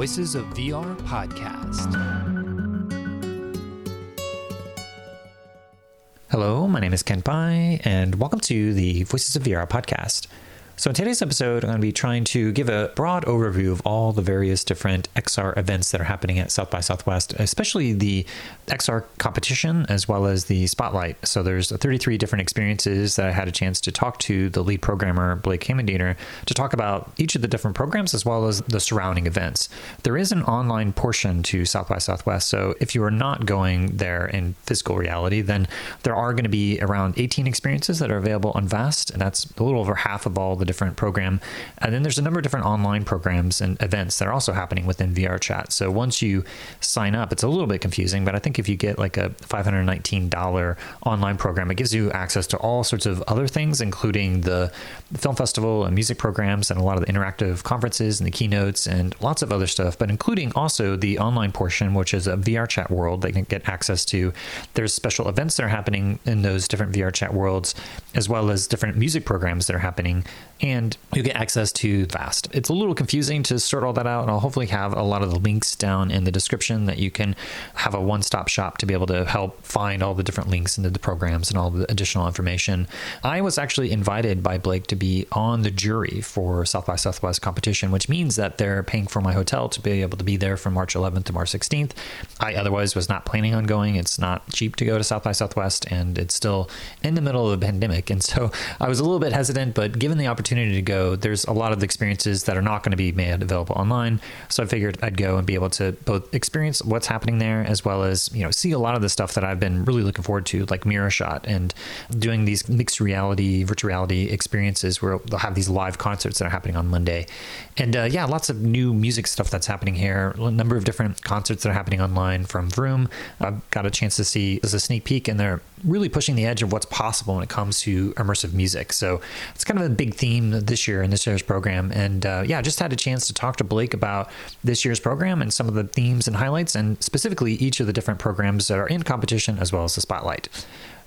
Voices of VR podcast. Hello, my name is Kent Bye, and welcome to the Voices of VR podcast. So, in today's episode, I'm going to be trying to give a broad overview of all the various different XR events that are happening at South by Southwest, especially the XR competition as well as the spotlight. So, there's 33 different experiences that I had a chance to talk to the lead programmer, Blake Kammerdiener, to talk about each of the different programs as well as the surrounding events. There is an online portion to South by Southwest. So, if you are not going there in physical reality, then there are going to be around 18 experiences that are available on Vast, and that's a little over half of all the different program. And then there's a number of different online programs and events that are also happening within VR chat. So once you sign up, it's a little bit confusing, but I think if you get like a $519 online program, it gives you access to all sorts of other things, including the film festival and music programs and a lot of the interactive conferences and the keynotes and lots of other stuff, but including also the online portion, which is a VR chat world that you can get access to. There's special events that are happening in those different VR chat worlds, as well as different music programs that are happening and you get access to Vast. It's a little confusing to sort all that out, and I'll hopefully have a lot of the links down in the description that you can have a one stop shop to be able to help find all the different links into the programs and all the additional information. I was actually invited by Blake to be on the jury for South by Southwest competition, which means that they're paying for my hotel to be able to be there from March 11th to March 16th. I otherwise was not planning on going. It's not cheap to go to South by Southwest, and it's still in the middle of the pandemic. And so I was a little bit hesitant, but given the opportunity, to go, there's a lot of experiences that are not going to be made available online. So I figured I'd go and be able to both experience what's happening there as well as, you know, see a lot of the stuff that I've been really looking forward to, like Miro Shot and doing these mixed reality, virtual reality experiences where they'll have these live concerts that are happening on Monday. And uh, yeah, lots of new music stuff that's happening here. A number of different concerts that are happening online from VRrOOm. I've got a chance to see as a sneak peek, and they're really pushing the edge of what's possible when it comes to immersive music. So it's kind of a big theme this year in this year's program. And uh, yeah, just had a chance to talk to Blake about this year's program and some of the themes and highlights, and specifically each of the different programs that are in competition as well as the spotlight.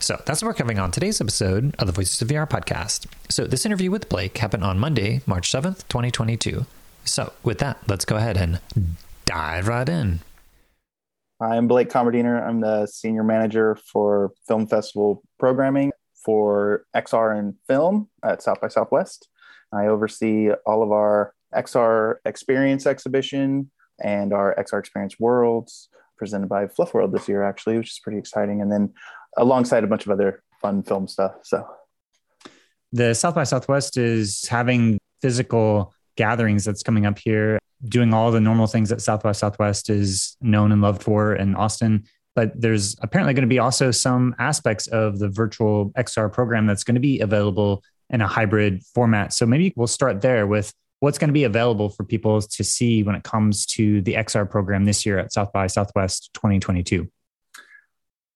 So that's what we're covering on today's episode of the Voices of VR podcast. So this interview with Blake happened on Monday, March 7th, 2022. So with that, let's go ahead and dive right in. I'm Blake Kammerdiener. I'm the senior manager for film festival programming for XR and film at South by Southwest. I oversee all of our XR Experience exhibition and our XR Experience Worlds presented by Fluff World this year, actually, which is pretty exciting. And then alongside a bunch of other fun film stuff. So the South by Southwest is having physical gatherings that's coming up here, doing all the normal things that South by Southwest is known and loved for in Austin. But there's apparently going to be also some aspects of the virtual XR program that's going to be available in a hybrid format. So maybe we'll start there with what's going to be available for people to see when it comes to the XR program this year at South by Southwest 2022.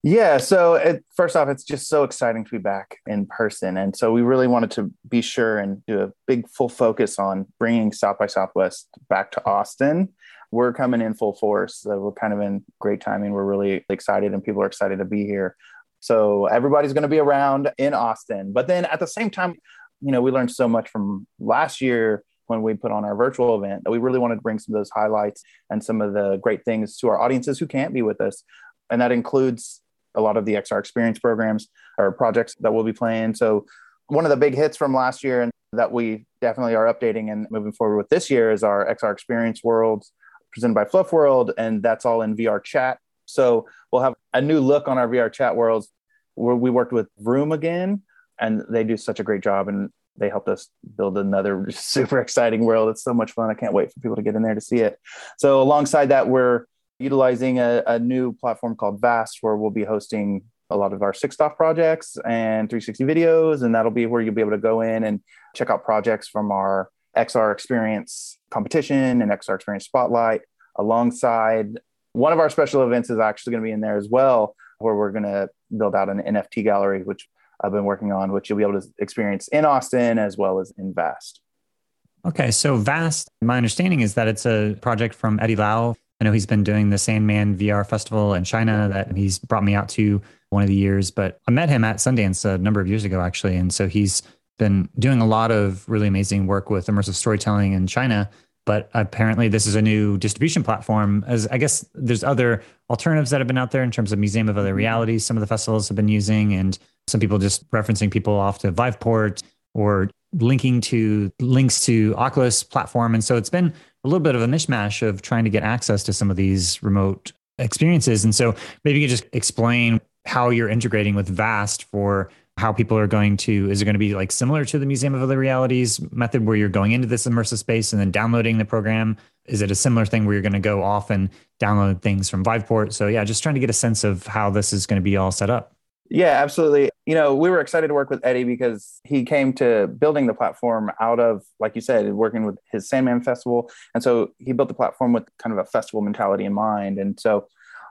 Yeah, so it, first off, it's just so exciting to be back in person. And so we really wanted to be sure and do a big full focus on bringing South by Southwest back to Austin. We're coming in full force. So we're kind of in great timing. We're really excited, and people are excited to be here. So everybody's going to be around in Austin. But then at the same time, you know, we learned so much from last year when we put on our virtual event that we really wanted to bring some of those highlights and some of the great things to our audiences who can't be with us. And that includes a lot of the XR experience programs or projects that we'll be playing. So one of the big hits from last year and that we definitely are updating and moving forward with this year is our XR experience worlds presented by Fluff World. And that's all in VR chat. So we'll have a new look on our VR chat worlds. Where we worked with VRrOOm again, and they do such a great job, and they helped us build another super exciting world. It's so much fun. I can't wait for people to get in there to see it. So alongside that, we're utilizing a, a new platform called Vast, where we'll be hosting a lot of our 6DoF projects and 360 videos, and that'll be where you'll be able to go in and check out projects from our XR Experience competition and XR Experience Spotlight alongside one of our special events is actually going to be in there as well, where we're going to build out an NFT gallery, which I've been working on, which you'll be able to experience in Austin as well as in Vast. Okay, so Vast, my understanding is that it's a project from Eddie Lau. I know he's been doing the Sandman VR Festival in China that he's brought me out to one of the years, but I met him at Sundance a number of years ago, actually. And so he's been doing a lot of really amazing work with immersive storytelling in China but apparently this is a new distribution platform as i guess there's other alternatives that have been out there in terms of museum of other mm-hmm. realities some of the festivals have been using and some people just referencing people off to viveport or linking to links to oculus platform and so it's been a little bit of a mishmash of trying to get access to some of these remote experiences. And so maybe you could just explain how you're integrating with vast for how people are going to is it going to be like similar to the museum of other realities method where you're going into this immersive space and then downloading the program? Is it a similar thing where you're going to go off and download things from viveport so yeah just trying to get a sense of how this is going to be all set up yeah absolutely you know we were excited to work with eddie because he came to building the platform out of like you said working with his sandman festival and so he built the platform with kind of a festival mentality in mind and so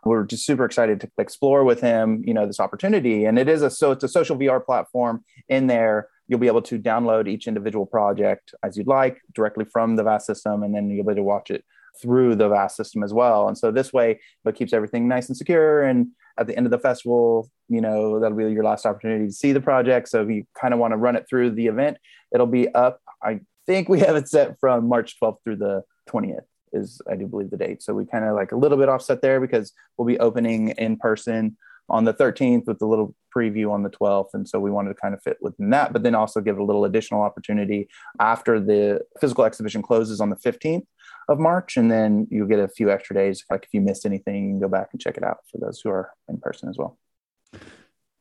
we're just super excited to explore with him, you know, this opportunity. And it is a so it's a social VR platform in there. You'll be able to download each individual project as you'd like directly from the VAST system, and then you'll be able to watch it through the VAST system as well. And so this way, it keeps everything nice and secure. And at the end of the festival, you know, that'll be your last opportunity to see the project. So if you kind of want to run it through the event, it'll be up. I think we have it set from March 12th through the 20th is I do believe the date. So we kind of like a little bit offset there because we'll be opening in person on the 13th with a little preview on the 12th. And so we wanted to kind of fit within that, but then also give a little additional opportunity after the physical exhibition closes on the 15th of March. And then you'll get a few extra days. Like if you missed anything, you can go back and check it out for those who are in person as well.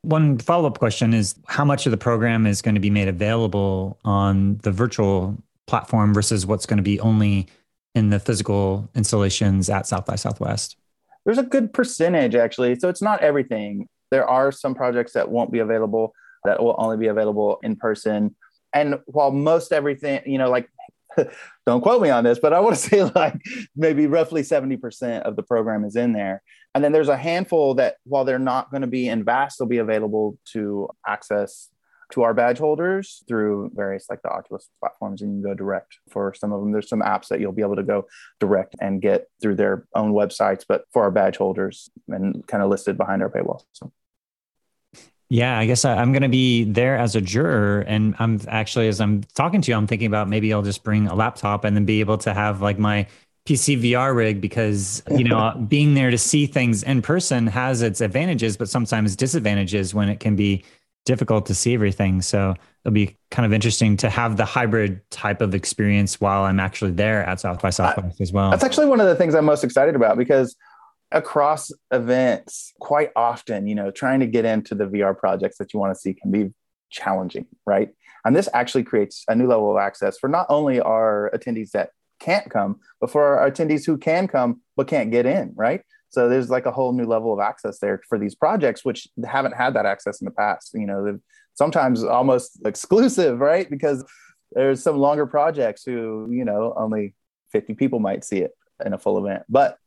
One follow up question is how much of the program is going to be made available on the virtual platform versus what's going to be only in the physical installations at South by Southwest? There's a good percentage actually. So it's not everything. There are some projects that won't be available that will only be available in person. And while most everything, you know, like don't quote me on this, but I want to say like maybe roughly 70% of the program is in there. And then there's a handful that while they're not going to be in VAST, they'll be available to access to our badge holders through various like the Oculus platforms, and you can go direct for some of them. There's some apps that you'll be able to go direct and get through their own websites, but for our badge holders and kind of listed behind our paywall. So. Yeah, I guess I, am going to be there as a juror. And I'm actually, as I'm talking to you, I'm thinking about maybe I'll just bring a laptop and then be able to have like my PC VR rig because, you know, being there to see things in person has its advantages, but sometimes disadvantages when it can be difficult to see everything. So it'll be kind of interesting to have the hybrid type of experience while I'm actually there at South by Southwest as well. That's actually one of the things I'm most excited about because across events, quite often, you know, trying to get into the VR projects that you want to see can be challenging, right? And this actually creates a new level of access for not only our attendees that can't come, but for our attendees who can come but can't get in, right? So there's like a whole new level of access there for these projects, which haven't had that access in the past. You know, sometimes almost exclusive, right? Because there's some longer projects who, you know, only 50 people might see it in a full event. But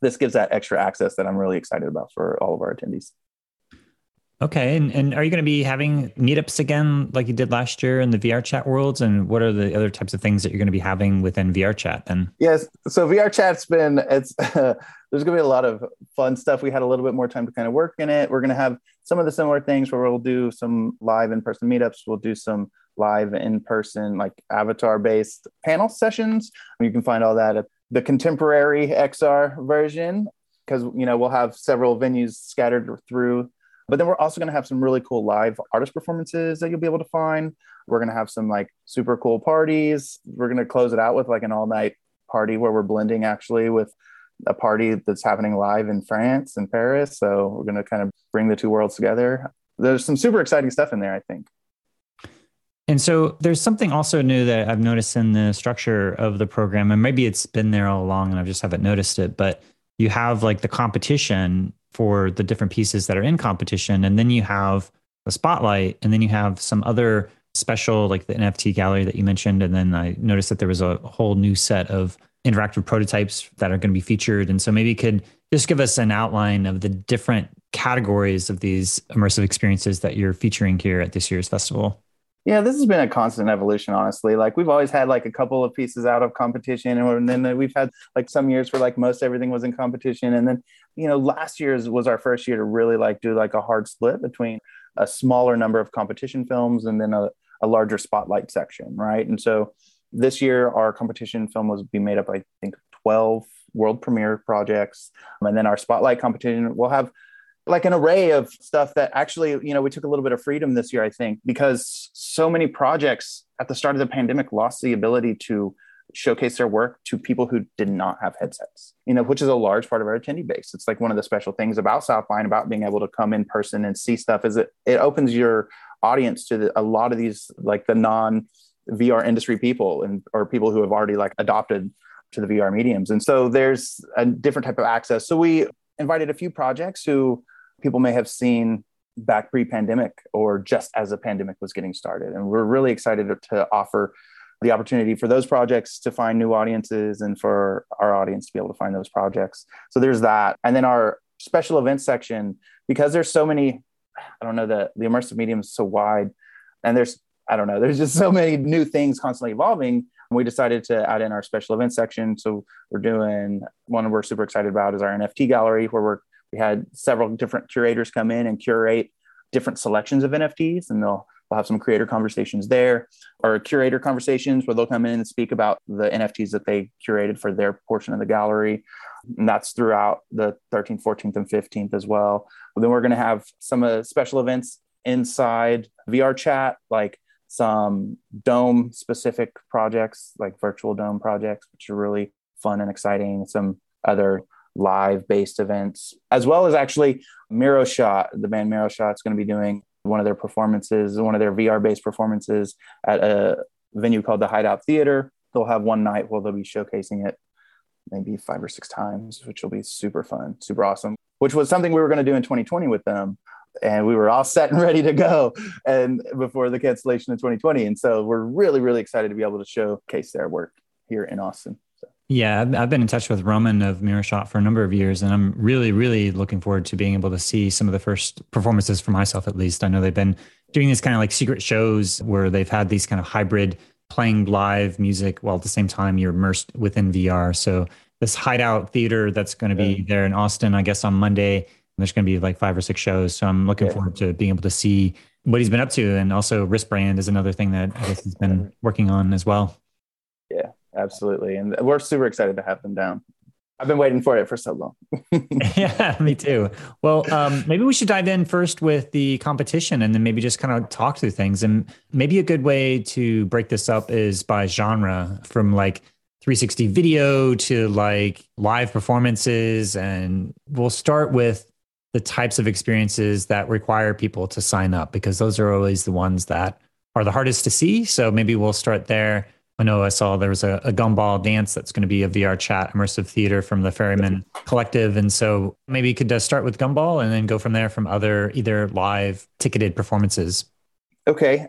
this gives that extra access that I'm really excited about for all of our attendees. Okay. And, and are you going to be having meetups again like you did last year in the VR chat worlds? And what are the other types of things that you're going to be having within VR chat then? Yes. So VR chat's been, it's, uh, there's going to be a lot of fun stuff. We had a little bit more time to kind of work in it. We're going to have some of the similar things where we'll do some live in person meetups. We'll do some live in person, like avatar based panel sessions. You can find all that at the contemporary XR version because, you know, we'll have several venues scattered through but then we're also going to have some really cool live artist performances that you'll be able to find. We're going to have some like super cool parties. We're going to close it out with like an all night party where we're blending actually with a party that's happening live in France and Paris. So we're going to kind of bring the two worlds together. There's some super exciting stuff in there, I think. And so there's something also new that I've noticed in the structure of the program, and maybe it's been there all along and I just haven't noticed it, but you have like the competition for the different pieces that are in competition. And then you have the spotlight, and then you have some other special, like the NFT gallery that you mentioned. And then I noticed that there was a whole new set of interactive prototypes that are going to be featured. And so maybe you could just give us an outline of the different categories of these immersive experiences that you're featuring here at this year's festival. Yeah, this has been a constant evolution, honestly. Like we've always had like a couple of pieces out of competition, and then we've had like some years where like most everything was in competition, and then you know last year's was our first year to really like do like a hard split between a smaller number of competition films and then a, a larger spotlight section, right? And so This year, our competition film was be made up, I think, 12 world premiere projects. And then our spotlight competition will have like an array of stuff that actually, you know, we took a little bit of freedom this year, I think, because so many projects at the start of the pandemic lost the ability to showcase their work to people who did not have headsets, you know, which is a large part of our attendee base. It's like one of the special things about South by and about being able to come in person and see stuff is it, it opens your audience to the, a lot of these, like the non VR industry people and, or people who have already like adopted to the VR mediums. And so there's a different type of access. So we invited a few projects who people may have seen back pre-pandemic or just as the pandemic was getting started. And we're really excited to offer the opportunity for those projects to find new audiences and for our audience to be able to find those projects. So there's that. And then our special events section, because there's so many, I don't know, the, the immersive medium is so wide and there's, I don't know, there's just so many new things constantly evolving we decided to add in our special event section. So we're doing one we're super excited about is our NFT gallery, where we're we had several different curators come in and curate different selections of NFTs, and they'll we'll have some creator conversations there, or curator conversations where they'll come in and speak about the NFTs that they curated for their portion of the gallery. And that's throughout the 13th, 14th, and 15th as well. Then we're going to have some uh, special events inside VR chat, like some dome specific projects like virtual dome projects which are really fun and exciting some other live based events as well as actually miro shot the band miro shot is going to be doing one of their performances one of their vr based performances at a venue called the hideout theater. They'll have one night where they'll be showcasing it maybe five or six times which will be super fun super awesome which was something we were going to do in 2020 with them. And we were all set and ready to go and before the cancellation in 2020 and so we're really really excited to be able to showcase their work here in austin. Yeah i've been in touch with roman of miro shot for a number of years and i'm really really looking forward to being able to see some of the first performances for myself at least i know they've been doing these kind of like secret shows where they've had these kind of hybrid playing live music while at the same time you're immersed within vr so this hideout theater that's going to be yeah. there in austin i guess on monday there's going to be like five or six shows. So I'm looking yeah. forward to being able to see what he's been up to. And also wristband is another thing that I guess he's been working on as well. Yeah, absolutely. And we're super excited to have them down. I've been waiting for it for so long. yeah, me too. Well, um, maybe we should dive in first with the competition and then maybe just kind of talk through things. And maybe a good way to break this up is by genre from like 360 video to like live performances. And we'll start with the types of experiences that require people to sign up because those are always the ones that are the hardest to see. So maybe we'll start there. I know I saw there was a, a Gumball Dreams that's going to be a VR chat immersive theater from the Ferryman Collective. And so maybe you could uh, start with gumball and then go from there from other either live ticketed performances. Okay.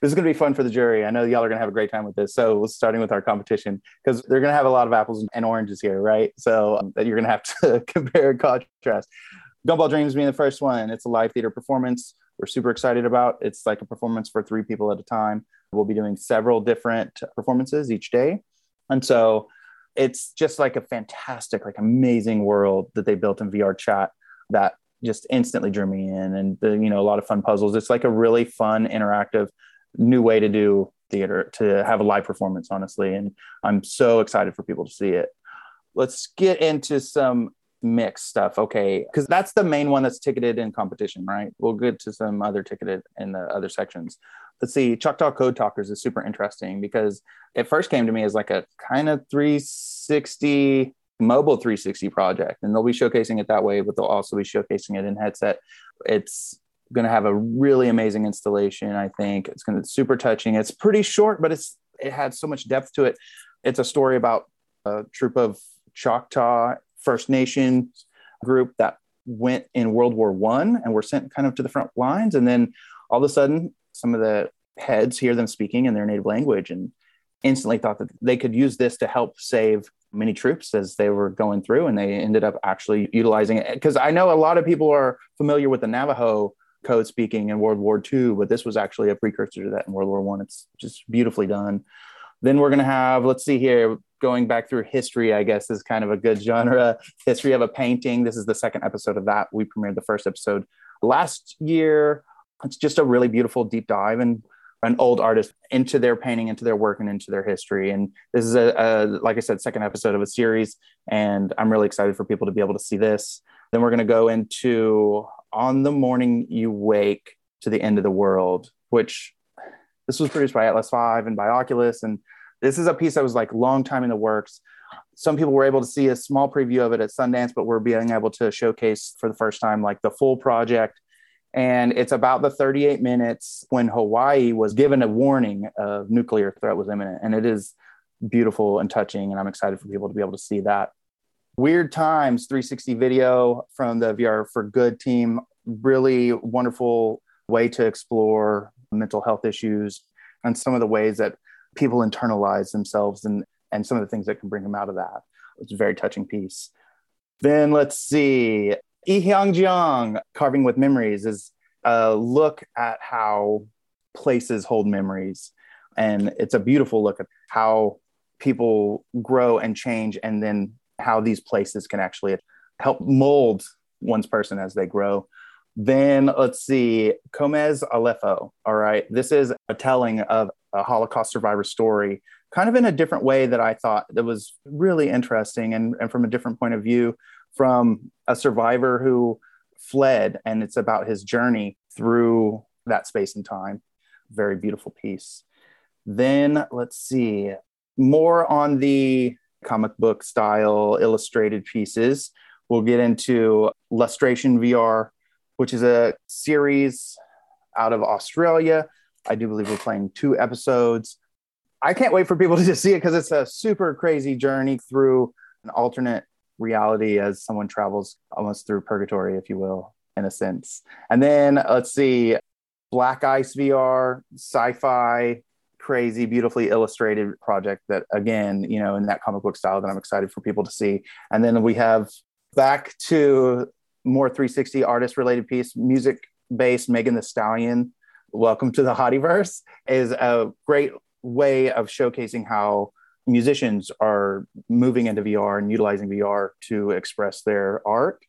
This is going to be fun for the jury. I know y'all are going to have a great time with this. So, starting with our competition, because they're going to have a lot of apples and oranges here, right? So, um, that you're going to have to compare and contrast. Gumball Dreams being the first one. It's a live theater performance. We're super excited about. It's like a performance for three people at a time. We'll be doing several different performances each day, and so it's just like a fantastic, like amazing world that they built in VR chat that just instantly drew me in, and the, you know a lot of fun puzzles. It's like a really fun, interactive, new way to do theater to have a live performance, honestly, and I'm so excited for people to see it. Let's get into some mix stuff. Okay. Because that's the main one that's ticketed in competition, right? We'll get to some other ticketed in the other sections. Let's see. Choctaw Code Talkers is super interesting because it first came to me as like a kind of 360 mobile 360 project. And they'll be showcasing it that way, but they'll also be showcasing it in headset. It's going to have a really amazing installation. I think it's going to be super touching. It's pretty short, but it's it had so much depth to it. It's a story about a troop of Choctaw First Nations group that went in World War One and were sent kind of to the front lines. And then all of a sudden, some of the heads hear them speaking in their native language and instantly thought that they could use this to help save many troops as they were going through. And they ended up actually utilizing it. Because I know a lot of people are familiar with the Navajo code speaking in World War II, but this was actually a precursor to that in World War One. It's just beautifully done. Then we're going to have, let's see here, going back through history, I guess is kind of a good genre. History of a painting. This is the second episode of that. We premiered the first episode last year. It's just a really beautiful deep dive and an old artist into their painting, into their work, and into their history. And this is a, a, like I said, second episode of a series, and I'm really excited for people to be able to see this. Then we're going to go into on the morning you wake to the end of the world, which this was produced by Atlas V and by Oculus, and this is a piece that was like long time in the works. Some people were able to see a small preview of it at Sundance, but we're being able to showcase for the first time like the full project and it's about the 38 minutes when Hawaii was given a warning of nuclear threat was imminent. And it is beautiful and touching. And I'm excited for people to be able to see that. Weird Times 360 video from the VR for Good team. Really wonderful way to explore mental health issues and some of the ways that people internalize themselves and, and some of the things that can bring them out of that. It's a very touching piece. Then let's see. Lee Hyung Carving with Memories, is a look at how places hold memories. And it's a beautiful look at how people grow and change, and then how these places can actually help mold one's person as they grow. Then let's see, Gomez Aleppo. All right. This is a telling of a Holocaust survivor story, kind of in a different way that I thought that was really interesting and, and from a different point of view from a survivor who fled, and it's about his journey through that space and time. Very beautiful piece. Then let's see, more on the comic book style illustrated pieces. We'll get into Lustration VR, which is a series out of Australia. I do believe we're playing two episodes. I can't wait for people to just see it because it's a super crazy journey through an alternate reality as someone travels almost through purgatory, if you will, in a sense. And then let's see, Black Ice VR, sci-fi, crazy, beautifully illustrated project that again, you know, in that comic book style that I'm excited for people to see. And then we have back to more 360 artist related piece, music based Megan Thee Stallion. Welcome to the Hottieverse is a great way of showcasing how musicians are moving into VR and utilizing VR to express their art.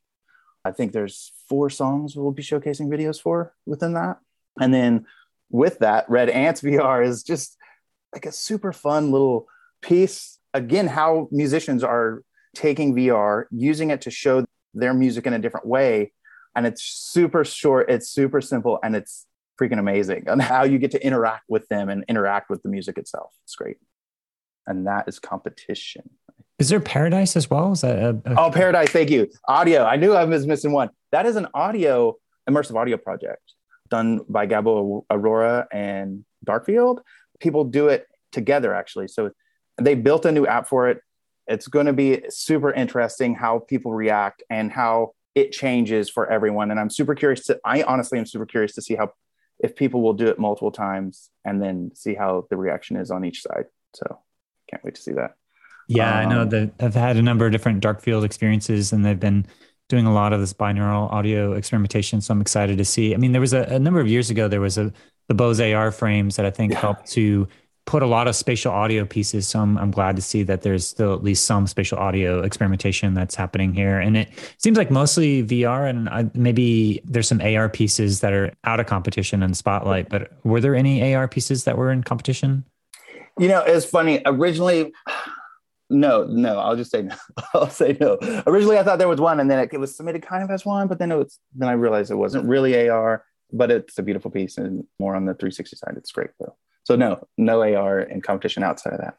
I think there's four songs we'll be showcasing videos for within that. And then with that, Red Ants VR is just like a super fun little piece. Again, how musicians are taking VR, using it to show their music in a different way. And it's super short, it's super simple, and it's freaking amazing. And how you get to interact with them and interact with the music itself. It's great and that is competition. Is there Paradise as well? Is that a, a... oh Paradise? Thank you. Audio. I knew I was missing one. That is an audio immersive audio project done by Gabo Arora and Darkfield. People do it together actually. So they built a new app for it. It's going to be super interesting how people react and how it changes for everyone. And I'm super curious to. I honestly am super curious to see how if people will do it multiple times and then see how the reaction is on each side. So can't wait to see that. Yeah, um, I know um, that I've had a number of different Darkfield experiences, and they've been doing a lot of this binaural audio experimentation. So I'm excited to see. I mean, there was a, a number of years ago, there was a the Bose AR frames that I think yeah. helped to put a lot of spatial audio pieces. So I'm, I'm glad to see that there's still at least some spatial audio experimentation that's happening here. And it seems like mostly VR and I, maybe there's some AR pieces that are out of competition and spotlight, but were there any AR pieces that were in competition? You know, it's funny. Originally, no, no. I'll just say no. I'll say no. Originally, I thought there was one, and then it, it was submitted kind of as one, but then it was. Then I realized it wasn't really AR, but it's a beautiful piece and more on the 360 side. It's great though. So no, no AR in competition outside of that.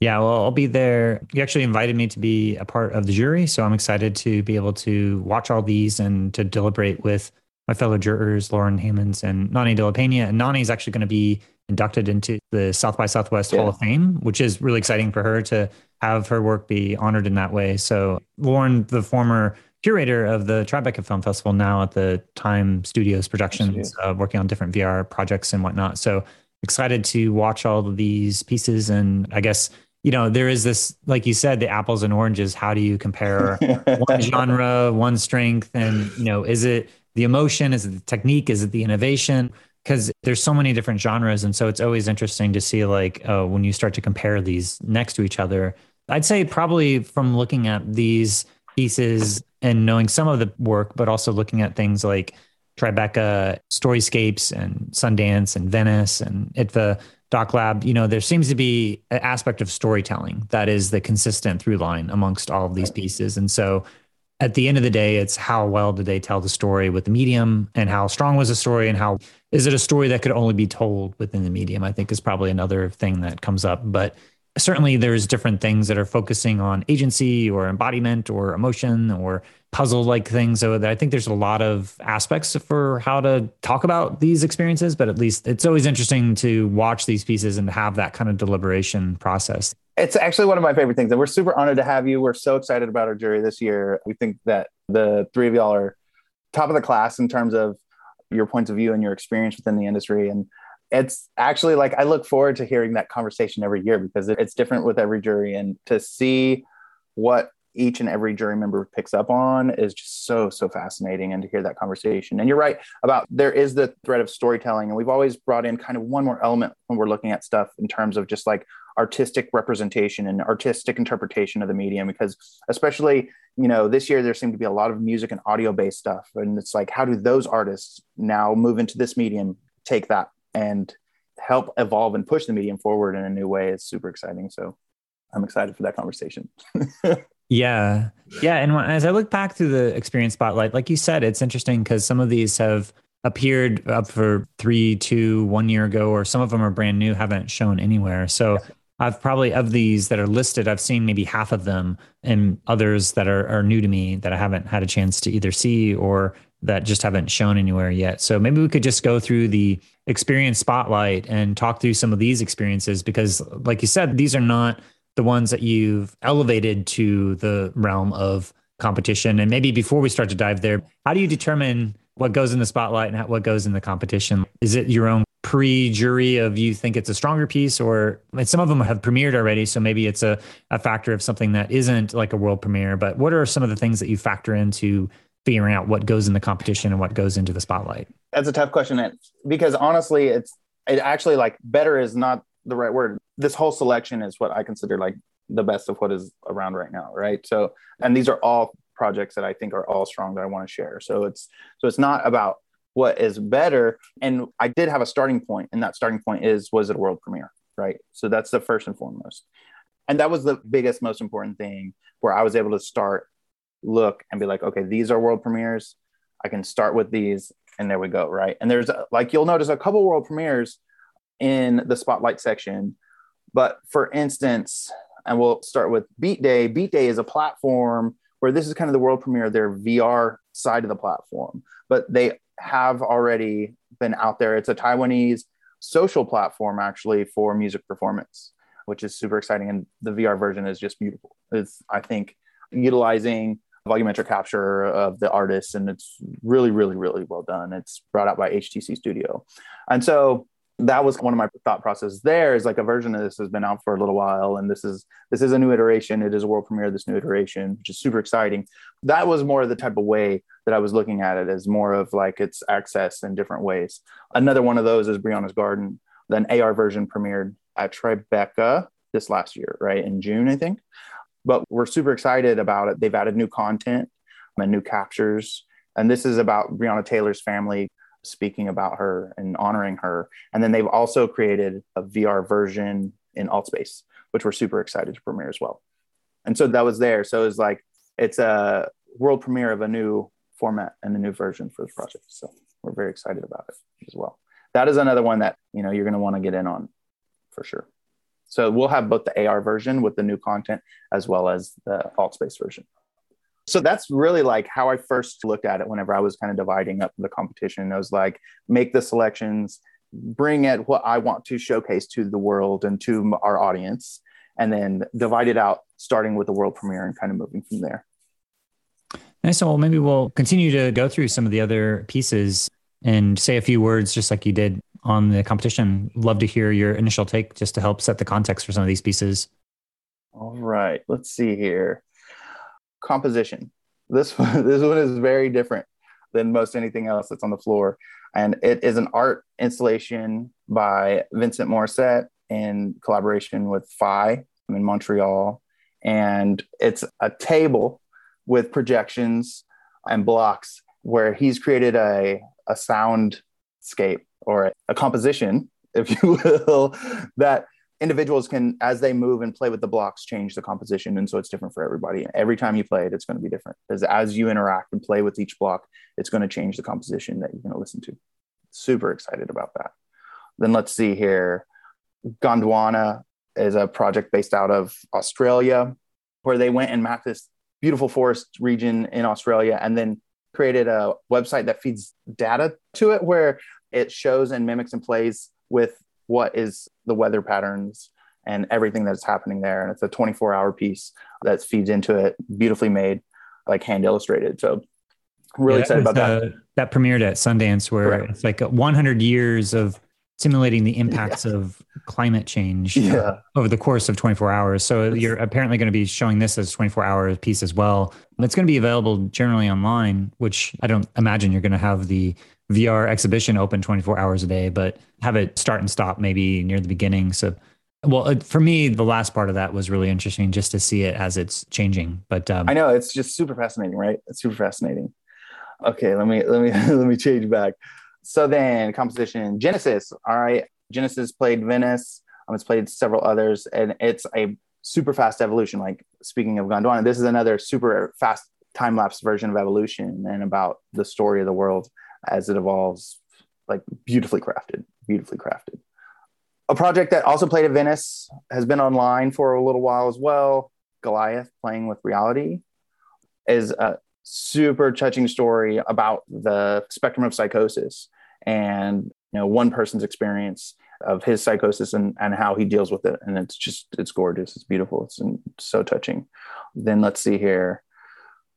Yeah, well, I'll be there. You actually invited me to be a part of the jury, so I'm excited to be able to watch all these and to deliberate with my fellow jurors, Loren Hammonds and Nonny De La Peña. And Nonny is actually going to be inducted into the South by Southwest yeah. Hall of Fame, which is really exciting for her to have her work be honored in that way. So Loren, the former curator of the Tribeca Film Festival, now at the Time Studios Productions, uh, working on different VR projects and whatnot. So excited to watch all of these pieces. And I guess you know there is this, like you said, the apples and oranges. How do you compare one genre, one strength, and you know, is it the emotion? Is it the technique? Is it the innovation? because there's so many different genres and so it's always interesting to see like uh, when you start to compare these next to each other i'd say probably from looking at these pieces and knowing some of the work but also looking at things like Tribeca, Storyscapes, and Sundance, and Venice, and IDFA Doc Lab, you know, there seems to be an aspect of storytelling that is the consistent through line amongst all of these pieces. And so at the end of the day, it's how well did they tell the story with the medium and how strong was the story and how is it a story that could only be told within the medium? I think is probably another thing that comes up. But certainly there's different things that are focusing on agency or embodiment or emotion or puzzle like things. So I think there's a lot of aspects for how to talk about these experiences, but at least it's always interesting to watch these pieces and have that kind of deliberation process. It's actually one of my favorite things. And we're super honored to have you. We're so excited about our jury this year. We think that the three of y'all are top of the class in terms of your points of view and your experience within the industry. And it's actually like I look forward to hearing that conversation every year because it's different with every jury and to see what each and every jury member picks up on is just so so fascinating and to hear that conversation and you're right about there is the thread of storytelling and we've always brought in kind of one more element when we're looking at stuff in terms of just like artistic representation and artistic interpretation of the medium because especially you know this year there seemed to be a lot of music and audio based stuff and it's like how do those artists now move into this medium take that and help evolve and push the medium forward in a new way is super exciting. So I'm excited for that conversation. yeah. Yeah. And as I look back through the experience spotlight, like you said, it's interesting because some of these have appeared up for three, two, one year ago, or some of them are brand new, haven't shown anywhere. So I've probably of these that are listed, I've seen maybe half of them and others that are, are new to me that I haven't had a chance to either see or that just haven't shown anywhere yet. So maybe we could just go through the experience spotlight and talk through some of these experiences because, like you said, these are not the ones that you've elevated to the realm of competition. And maybe before we start to dive there, how do you determine what goes in the spotlight and what goes in the competition? Is it your own pre-jury of you think it's a stronger piece or some of them have premiered already so maybe it's a, a factor of something that isn't like a world premiere but what are some of the things that you factor into figuring out what goes in the competition and what goes into the spotlight? That's a tough question because honestly, it's it actually like better is not the right word. This whole selection is what I consider like the best of what is around right now, right? So, and these are all projects that I think are all strong that I want to share. So it's so it's not about what is better. And I did have a starting point, and that starting point is was it a world premiere, right? So that's the first and foremost. And that was the biggest, most important thing where I was able to start look and be like, okay, these are world premieres. I can start with these, and there we go, right? And there's like you'll notice a couple world premieres in the spotlight section. But for instance, and we'll start with Beat Day. Beat Day is a platform where this is kind of the world premiere their VR side of the platform, but they have already been out there. It's a Taiwanese social platform actually for music performance, which is super exciting. And the VR version is just beautiful. It's, I think, utilizing volumetric capture of the artists and it's really really really well done it's brought out by htc studio and so that was one of my thought process there is like a version of this has been out for a little while and this is this is a new iteration it is a world premiere this new iteration which is super exciting that was more of the type of way that i was looking at it as more of like its access in different ways another one of those is Breonna's garden then ar version premiered at tribeca this last year right in june i think but we're super excited about it. They've added new content and new captures. And this is about Breonna Taylor's family speaking about her and honoring her. And then they've also created a VR version in Altspace, which we're super excited to premiere as well. And so that was there. So it's like it's a world premiere of a new format and a new version for the project. So we're very excited about it as well. That is another one that you know you're going to want to get in on for sure. So we'll have both the AR version with the new content as well as the Altspace version. So that's really like how I first looked at it whenever I was kind of dividing up the competition. I was like, make the selections, bring it what I want to showcase to the world and to our audience, and then divide it out, starting with the world premiere and kind of moving from there. Nice. So well, maybe we'll continue to go through some of the other pieces and say a few words, just like you did on the competition. Love to hear your initial take just to help set the context for some of these pieces. All right, let's see here. Composition. This one, this one is very different than most anything else that's on the floor, and it is an art installation by Vincent Morisset in collaboration with Phi in Montreal, and it's a table with projections and blocks where he's created a a soundscape or a composition, if you will, that individuals can, as they move and play with the blocks, change the composition. And so it's different for everybody. Every time you play it, it's going to be different because as you interact and play with each block, it's going to change the composition that you're going to listen to. Super excited about that. Then let's see here. Gondwana is a project based out of Australia where they went and mapped this beautiful forest region in Australia and then created a website that feeds data to it where it shows and mimics and plays with what is the weather patterns and everything that's happening there. And it's a 24 hour piece that feeds into it, beautifully made, like hand illustrated. So really yeah, excited about that. Uh, that premiered at Sundance, where Correct. it's like 100 years of simulating the impacts yeah. of climate change yeah. over the course of 24 hours. So you're apparently going to be showing this as 24 hour piece as well. It's going to be available generally online, which I don't imagine you're going to have the VR exhibition open 24 hours a day, but have it start and stop maybe near the beginning. So, well, uh, for me, the last part of that was really interesting just to see it as it's changing. But um, I know it's just super fascinating, right? It's super fascinating. Okay, let me let me let me change back. So then, composition Genesis. All right, Genesis played Venice. Um, it's played several others, and it's a super fast evolution. Like speaking of Gondwana, this is another super fast time lapse version of evolution and about the story of the world as it evolves, like beautifully crafted, beautifully crafted. A project that also played at Venice has been online for a little while as well. Goliath playing with reality is a super touching story about the spectrum of psychosis and you know one person's experience of his psychosis and, and how he deals with it. And it's just it's gorgeous. It's beautiful. It's so touching. Then let's see here.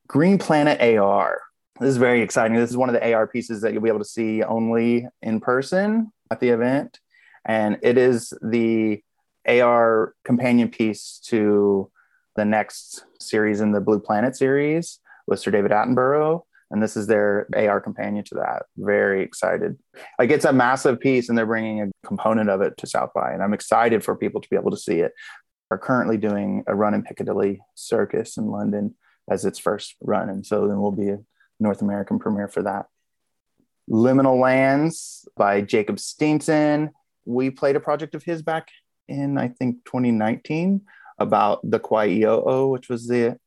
Green planet ar this is very exciting. This is one of the AR pieces that you'll be able to see only in person at the event. And it is the AR companion piece to the next series in the Blue Planet series with Sir David Attenborough. And this is their AR companion to that. Very excited. Like it's a massive piece, and they're bringing a component of it to South by. And I'm excited for people to be able to see it. Are currently doing a run in Piccadilly Circus in London as its first run. And so then we'll be North American premiere for that. Liminal Lands by Jakob Steensen. We played a project of his back in, I think, 2019 about the Kwai'io, which was the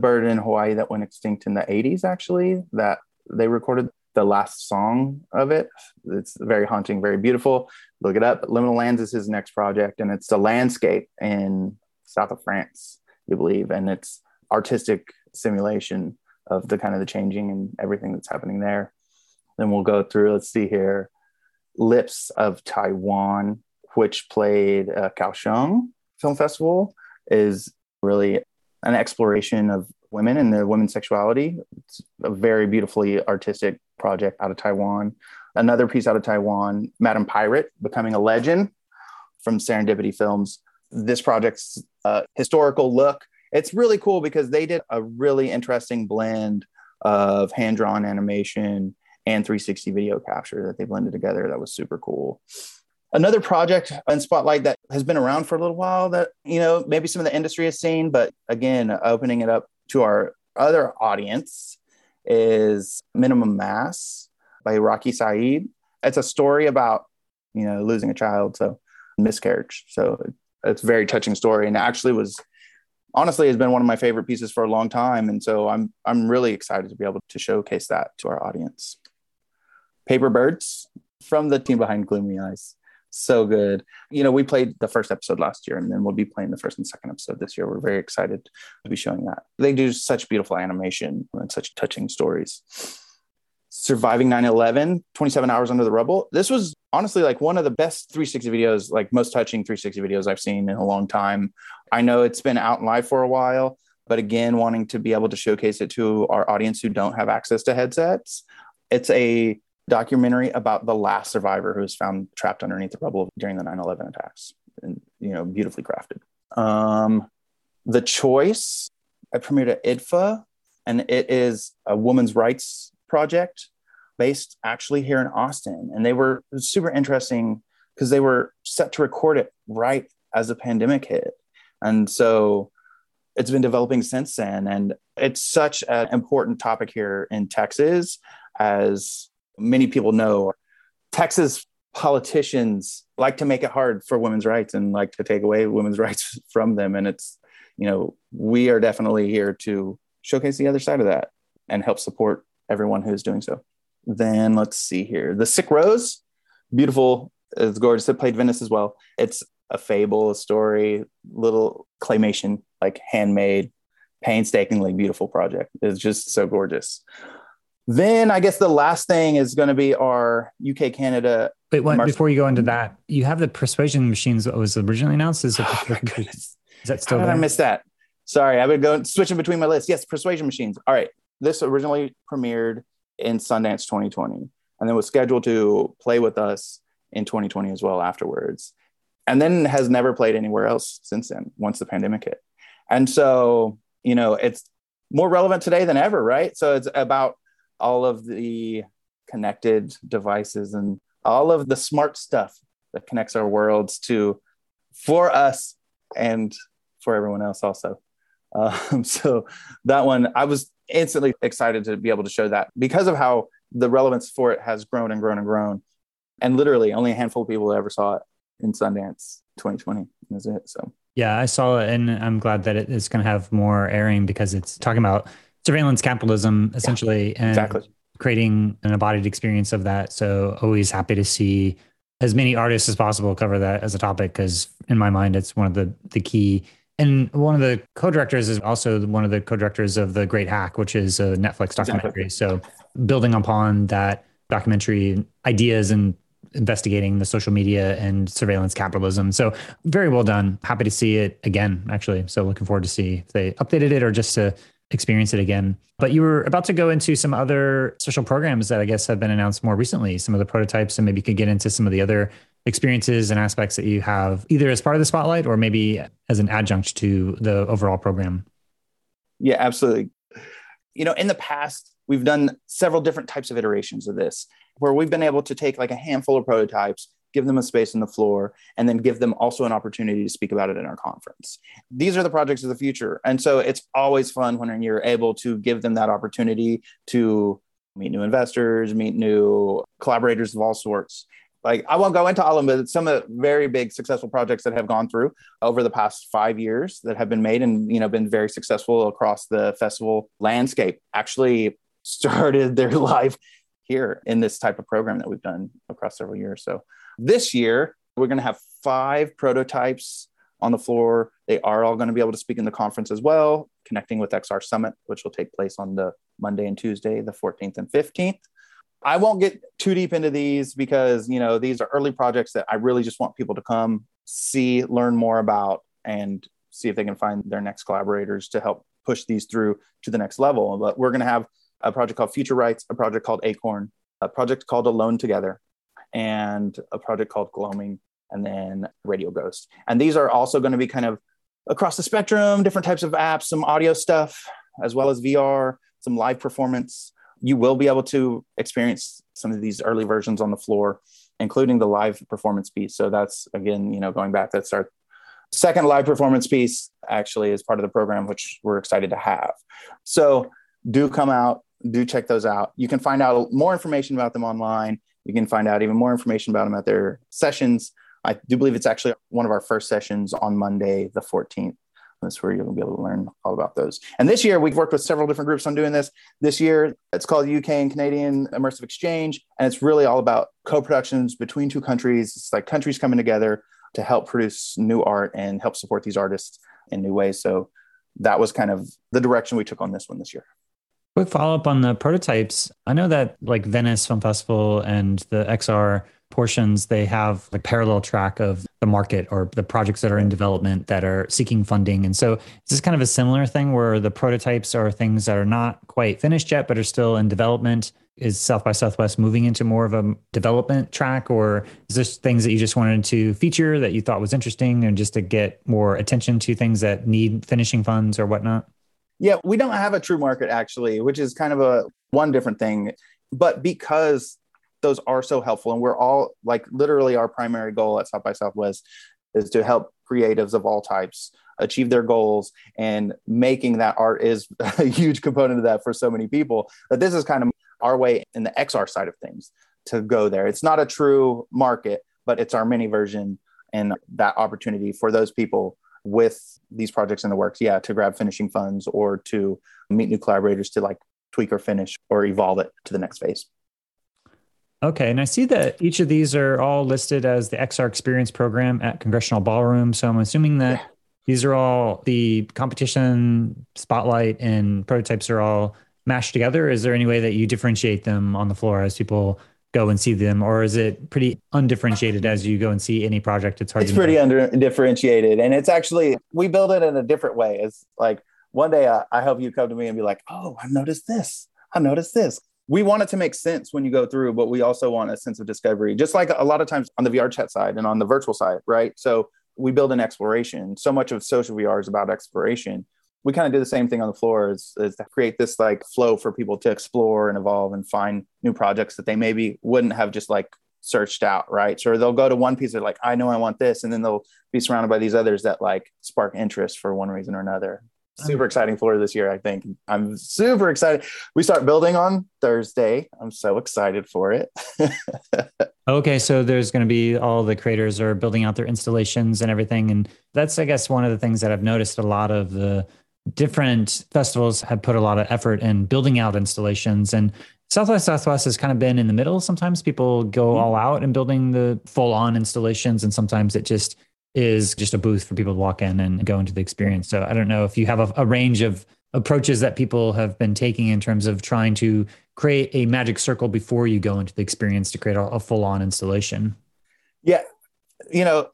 bird in Hawaii that went extinct in the 80s, actually, that they recorded the last song of it. It's very haunting, very beautiful. Look it up. Liminal Lands is his next project, and it's a landscape in south of France, you believe, and it's artistic simulation of the kind of the changing and everything that's happening there. Then we'll go through, let's see here, Lips of Taiwan, which played uh, Kaohsiung Film Festival, is really an exploration of women and their women's sexuality. It's a very beautifully artistic project out of Taiwan. Another piece out of Taiwan, Madam Pirate, Becoming a Legend from Serendipity Films. This project's a historical look it's really cool because they did a really interesting blend of hand drawn animation and 360 video capture that they blended together. That was super cool. Another project in Spotlight that has been around for a little while that, you know, maybe some of the industry has seen, but again, opening it up to our other audience is Minimum Mass by Raqi Syed. It's a story about, you know, losing a child, so miscarriage. So it's a very touching story and actually was honestly has been one of my favorite pieces for a long time. And so i'm i'm really excited to be able to showcase that to our audience. Paper birds from the team behind gloomy eyes. So good. You know we played the first episode last year and then we'll be playing the first and second episode this year. We're very excited to be showing that. They do such beautiful animation and such touching stories surviving 9-11 27 hours under the rubble. This was honestly like one of the best 360 videos like most touching 360 videos i've seen in a long time. I know it's been out live for a while but again wanting to be able to showcase it to our audience who don't have access to headsets it's a documentary about the last survivor who was found trapped underneath the rubble during the 9-11 attacks and you know beautifully crafted. Um, the choice i premiered at idfa and it is a women's rights project based actually here in Austin. And they were super interesting because they were set to record it right as the pandemic hit. And so it's been developing since then. And it's such an important topic here in Texas as many people know, Texas politicians like to make it hard for women's rights and like to take away women's rights from them. And it's, you know, we are definitely here to showcase the other side of that and help support everyone who's doing so. Then let's see here. The Sick Rose, beautiful. It's gorgeous. It played Venice as well. It's a fable, a story, little claymation, like handmade, painstakingly beautiful project. It's just so gorgeous. Then I guess the last thing is going to be our UK Canada. Wait, what, before you go into that, you have the persuasion machines that was originally announced. Is, oh is that still How there? did I miss that? Sorry, I've been going switching between my lists. Yes, persuasion machines. All right. This originally premiered in Sundance 2020 and then was scheduled to play with us in 2020 as well afterwards. And then has never played anywhere else since then, once the pandemic hit. And so, you know, it's more relevant today than ever, right? So it's about all of the connected devices and all of the smart stuff that connects our worlds to for us and for everyone else also. Um, so that one, I was instantly excited to be able to show that because of how the relevance for it has grown and grown and grown. And literally, only a handful of people ever saw it in Sundance 2020. Is it so? Yeah, I saw it, and I'm glad that it is going to have more airing because it's talking about surveillance capitalism essentially, yeah, exactly. and creating an embodied experience of that. So always happy to see as many artists as possible cover that as a topic because in my mind it's one of the the key and one of the co-directors is also one of the co-directors of the Great Hack, which is a Netflix documentary. Exactly. So building upon that documentary ideas and investigating the social media and surveillance capitalism. So very well done. Happy to see it again, actually. So looking forward to see if they updated it or just to experience it again. But you were about to go into some other social programs that I guess have been announced more recently, some of the prototypes, and maybe you could get into some of the other experiences and aspects that you have either as part of the spotlight or maybe as an adjunct to the overall program. Yeah, absolutely. You know, in the past, we've done several different types of iterations of this where we've been able to take like a handful of prototypes give them a space on the floor, and then give them also an opportunity to speak about it in our conference. These are the projects of the future. And so it's always fun when you're able to give them that opportunity to meet new investors, meet new collaborators of all sorts. Like I won't go into all of them, but some of the very big successful projects that have gone through over the past five years that have been made and you know been very successful across the festival landscape actually started their life here in this type of program that we've done across several years. So this year, we're going to have five prototypes on the floor. They are all going to be able to speak in the conference as well, connecting with XR Summit, which will take place on the Monday and Tuesday, the 14th and 15th. I won't get too deep into these because, you know, these are early projects that I really just want people to come see, learn more about, and see if they can find their next collaborators to help push these through to the next level. But we're going to have a project called Future Rights, a project called Acorn, a project called Alone Together, and a project called Gloaming, and then Radio Ghost. And these are also going to be kind of across the spectrum, different types of apps, some audio stuff, as well as VR, some live performance. You will be able to experience some of these early versions on the floor, including the live performance piece. So that's again, you know, going back, that's our second live performance piece actually is part of the program, which we're excited to have. So do come out, do check those out. You can find out more information about them online. You can find out even more information about them at their sessions. I do believe it's actually one of our first sessions on Monday, the 14th. That's where you'll be able to learn all about those. And this year, we've worked with several different groups on doing this. This year, it's called UK and Canadian Immersive Exchange. And it's really all about co productions between two countries. It's like countries coming together to help produce new art and help support these artists in new ways. So that was kind of the direction we took on this one this year. Quick follow up on the prototypes. I know that like Venice Film Festival and the XR portions, they have like parallel track of the market or the projects that are in development that are seeking funding. And so this is kind of a similar thing where the prototypes are things that are not quite finished yet, but are still in development? Is South by Southwest moving into more of a development track, or is this things that you just wanted to feature that you thought was interesting and just to get more attention to things that need finishing funds or whatnot? Yeah, we don't have a true market actually, which is kind of a one different thing. But because those are so helpful, and we're all like literally our primary goal at South by Southwest is to help creatives of all types achieve their goals and making that art is a huge component of that for so many people that this is kind of our way in the XR side of things to go there. It's not a true market, but it's our mini version and that opportunity for those people with these projects in the works, yeah, to grab finishing funds or to meet new collaborators to like tweak or finish or evolve it to the next phase. Okay. And I see that each of these are all listed as the XR Experience program at Congressional Ballroom. So I'm assuming that yeah. these are all the competition spotlight and prototypes are all mashed together. Is there any way that you differentiate them on the floor as people go and see them, or is it pretty undifferentiated as you go and see any project? It's hard. It's pretty undifferentiated, and it's actually we build it in a different way. It's like one day I, I hope you come to me and be like, "Oh, I noticed this. I noticed this." We want it to make sense when you go through, but we also want a sense of discovery, just like a lot of times on the VR chat side and on the virtual side, right? So we build an exploration. So much of social VR is about exploration we kind of do the same thing on the floor is, is to create this like flow for people to explore and evolve and find new projects that they maybe wouldn't have just like searched out right so they'll go to one piece they're like i know i want this and then they'll be surrounded by these others that like spark interest for one reason or another super exciting floor this year i think i'm super excited we start building on thursday i'm so excited for it okay so there's going to be all the creators are building out their installations and everything and that's i guess one of the things that i've noticed a lot of the different festivals have put a lot of effort in building out installations and Southwest Southwest has kind of been in the middle. Sometimes people go mm-hmm. all out in building the full on installations, and sometimes it just is just a booth for people to walk in and go into the experience. So I don't know if you have a, a range of approaches that people have been taking in terms of trying to create a magic circle before you go into the experience to create a, a full on installation. Yeah. You know,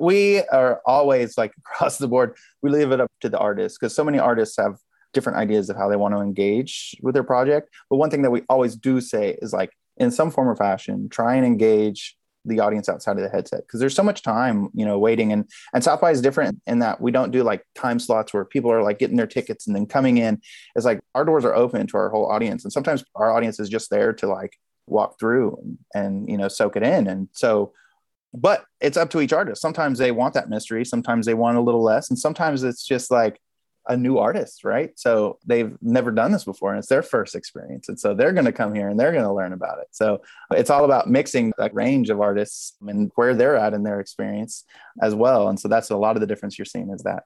we are always like across the board we leave it up to the artists because so many artists have different ideas of how they want to engage with their project but one thing that we always do say is like in some form or fashion try and engage the audience outside of the headset because there's so much time you know waiting. And and south by is different in that we don't do like time slots where people are like getting their tickets and then coming in. It's like our doors are open to our whole audience and sometimes our audience is just there to like walk through and, and you know soak it in. And so but it's up to each artist. Sometimes they want that mystery, sometimes they want a little less, and sometimes it's just like a new artist, right? So they've never done this before and it's their first experience. And so they're going to come here and they're going to learn about it. So it's all about mixing that range of artists and where they're at in their experience as well. And so that's a lot of the difference you're seeing is that.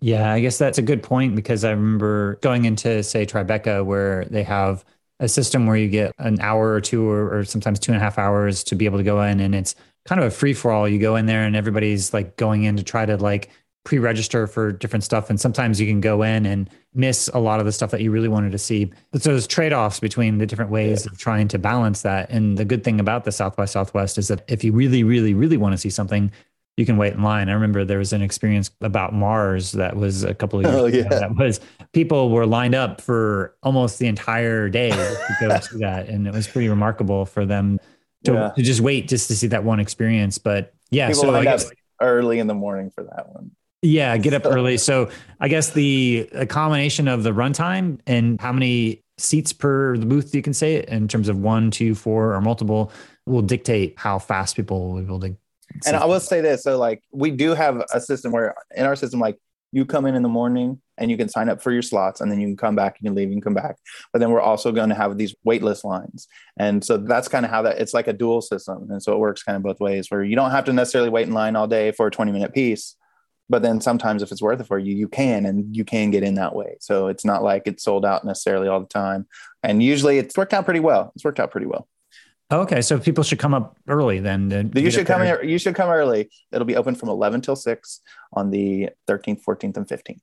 Yeah, I guess that's a good point because I remember going into, say, Tribeca, where they have a system where you get an hour or two or, or sometimes two and a half hours to be able to go in and it's kind of a free for all. You go in there and everybody's like going in to try to like pre-register for different stuff and sometimes you can go in and miss a lot of the stuff that you really wanted to see but so there's trade-offs between the different ways yeah. of trying to balance that and the good thing about the south by southwest is that if you really really really want to see something you can wait in line i remember there was an experience about mars that was a couple of years oh, yeah. ago that was people were lined up for almost the entire day to go to that and it was pretty remarkable for them to, yeah. to just wait just to see that one experience. But yeah, People so I guess early in the morning for that one. Yeah, get up early. So I guess the a combination of the runtime and how many seats per the booth you can say it in terms of one, two, four, or multiple will dictate how fast people will be able to. And I will say this: so like we do have a system where in our system, like you come in in the morning and you can sign up for your slots and then you can come back you can leave and come back but then we're also going to have these waitlist lines and so that's kind of how that it's like a dual system and so it works kind of both ways where you don't have to necessarily wait in line all day for a 20 minute piece but then sometimes if it's worth it for you you can and you can get in that way so it's not like it's sold out necessarily all the time and usually it's worked out pretty well it's worked out pretty well Okay, so people should come up early then. You should come. You should come early. It'll be open from eleven till six on the thirteenth, fourteenth, and fifteenth.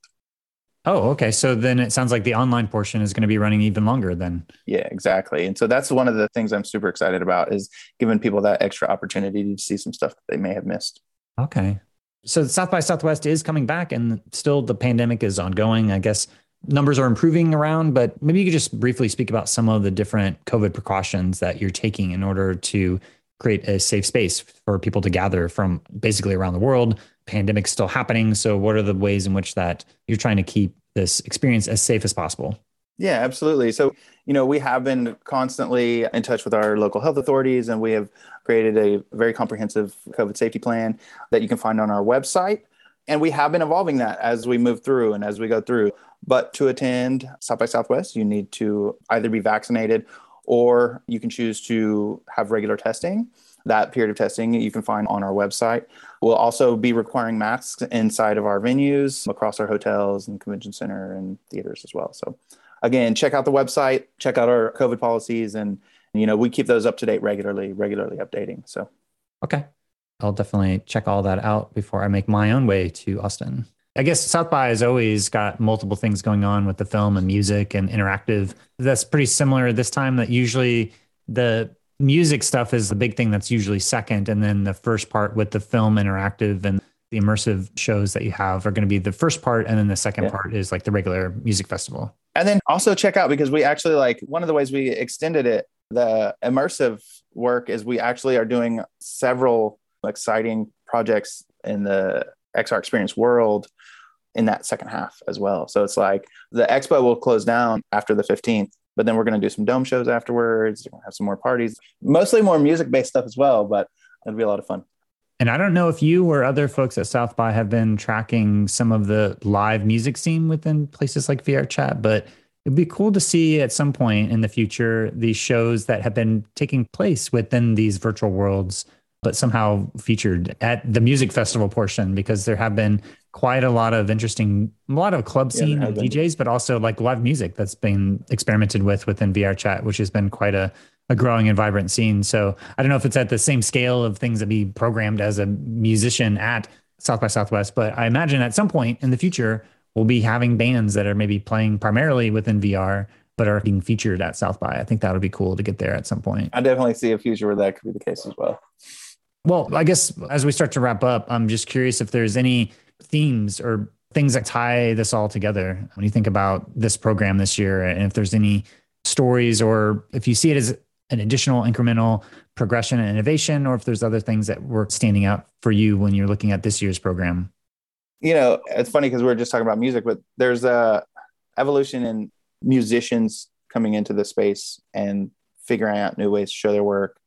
Oh, okay. So then it sounds like the online portion is going to be running even longer then. Yeah, exactly. And so that's one of the things I'm super excited about is giving people that extra opportunity to see some stuff that they may have missed. Okay. So South by Southwest is coming back and still the pandemic is ongoing. I guess numbers are improving around, but maybe you could just briefly speak about some of the different COVID precautions that you're taking in order to create a safe space for people to gather from basically around the world. Pandemic's still happening. So what are the ways in which that you're trying to keep this experience as safe as possible? Yeah, absolutely. So, you know, we have been constantly in touch with our local health authorities and we have created a very comprehensive COVID safety plan that you can find on our website And we have been evolving that as we move through and as we go through. But to attend South by Southwest, you need to either be vaccinated or you can choose to have regular testing. That period of testing you can find on our website. We'll also be requiring masks inside of our venues, across our hotels and convention center and theaters as well. So, again, check out the website, check out our COVID policies, and you know we keep those up to date regularly, regularly updating. So, okay, I'll definitely check all that out before I make my own way to Austin. I guess South by has always got multiple things going on with the film and music and interactive. That's pretty similar this time. That usually the music stuff is the big thing that's usually second. And then the first part with the film interactive and the immersive shows that you have are going to be the first part. And then the second yeah. part is like the regular music festival. And then also check out because we actually like one of the ways we extended it, the immersive work is we actually are doing several exciting projects in the XR experience world in that second half as well. So it's like the expo will close down after the 15th, but then we're going to do some dome shows afterwards. Have some more parties, mostly more music based stuff as well, but it'll be a lot of fun. And I don't know if you or other folks at South by have been tracking some of the live music scene within places like VR Chat, but it'd be cool to see at some point in the future these shows that have been taking place within these virtual worlds but somehow featured at the music festival portion because there have been quite a lot of interesting, a lot of club scene yeah, DJs, but also like live music that's been experimented with within VR chat, which has been quite a, a growing and vibrant scene. So I don't know if it's at the same scale of things that be programmed as a musician at South by Southwest, but I imagine at some point in the future, we'll be having bands that are maybe playing primarily within VR, but are being featured at South by. I think that would be cool to get there at some point. I definitely see a future where that could be the case as well. Well, I guess as we start to wrap up, I'm just curious if there's any themes or things that tie this all together when you think about this program this year, and if there's any stories or if you see it as an additional incremental progression and innovation, or if there's other things that were standing out for you when you're looking at this year's program. You know, it's funny because we are just talking about music, but there's a evolution in musicians coming into the space and figuring out new ways to show their work.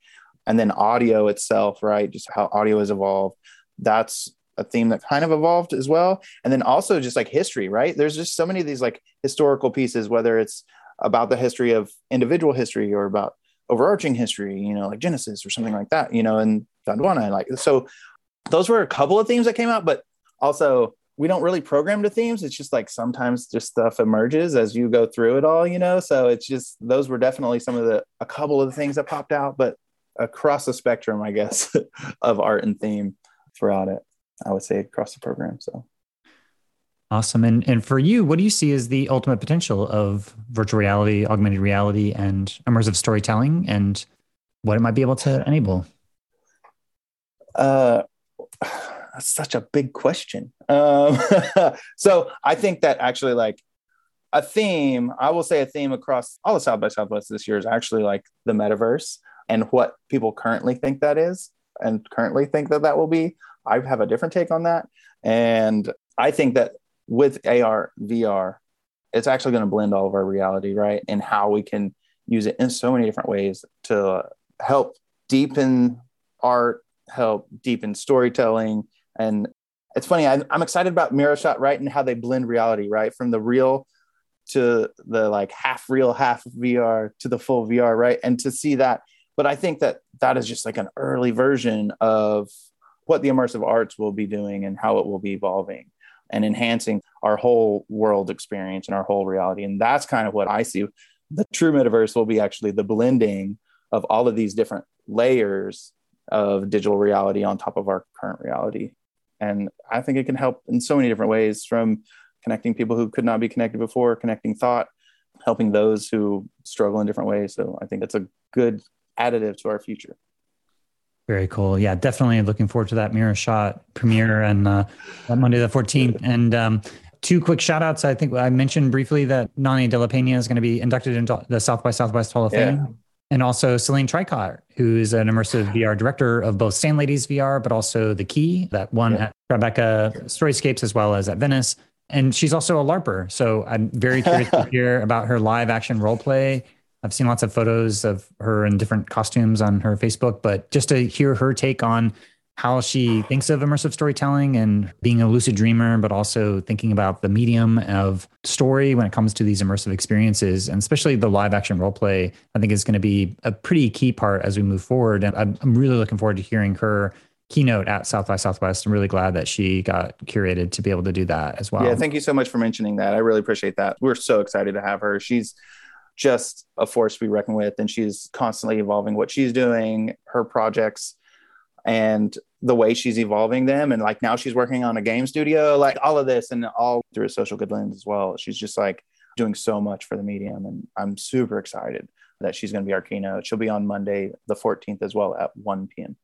And then audio itself right? Just how audio has evolved. That's a theme that kind of evolved as well. And then also just like history right? There's just so many of these like historical pieces whether it's about the history of individual history or about overarching history you know like genesis or something like that you know and gondwana like so those were a couple of themes that came out but also we don't really program to themes it's just like sometimes just stuff emerges as you go through it all you know so it's just those were definitely some of the a couple of the things that popped out but across the spectrum, I guess, of art and theme throughout it. I would say across the program. So awesome. And and for you, what do you see as the ultimate potential of virtual reality, augmented reality, and immersive storytelling, and what it might be able to enable? Uh, that's such a big question. Um, so I think that actually, like a theme, I will say a theme across all the South by Southwest this year is actually like the metaverse and what people currently think that is and currently think that that will be. I have a different take on that. And I think that with AR, VR, it's actually going to blend all of our reality, right? And how we can use it in so many different ways to help deepen art, help deepen storytelling. And it's funny, I, am excited about Miro Shot, right? And how they blend reality, right? From the real to the like half real, half VR to the full VR, right? And to see that but I think that that is just like an early version of what the immersive arts will be doing and how it will be evolving and enhancing our whole world experience and our whole reality. And that's kind of what I see. The true metaverse will be actually the blending of all of these different layers of digital reality on top of our current reality. And I think it can help in so many different ways from connecting people who could not be connected before, connecting thought, helping those who struggle in different ways. So I think it's a good additive to our future. Very cool. Yeah, definitely looking forward to that miro shot premiere and uh, Monday the 14th. And um, two quick shout outs. I think I mentioned briefly that Nonny De La Peña is going to be inducted into the South by Southwest Hall of yeah. Fame. And also Celine Tricart, who is an immersive VR director of both Sun Ladies VR, but also The Key, that one yeah. at Tribeca Storyscapes as well as at Venice. And she's also a LARPer. So I'm very curious to hear about her live action role play I've seen lots of photos of her in different costumes on her Facebook, but just to hear her take on how she thinks of immersive storytelling and being a lucid dreamer, but also thinking about the medium of story when it comes to these immersive experiences, and especially the live action role play, I think is going to be a pretty key part as we move forward. And I'm, really looking forward to hearing her keynote at South by Southwest. I'm really glad that she got curated to be able to do that as well. Yeah, thank you so much for mentioning that. I really appreciate that. We're so excited to have her. She's just a force to be reckoned with, and she's constantly evolving what she's doing, her projects and the way she's evolving them. And like now she's working on a game studio like all of this and all through a social good lens as well. She's just like doing so much for the medium and i'm super excited that she's going to be our keynote. She'll be on monday the 14th as well at 1 p.m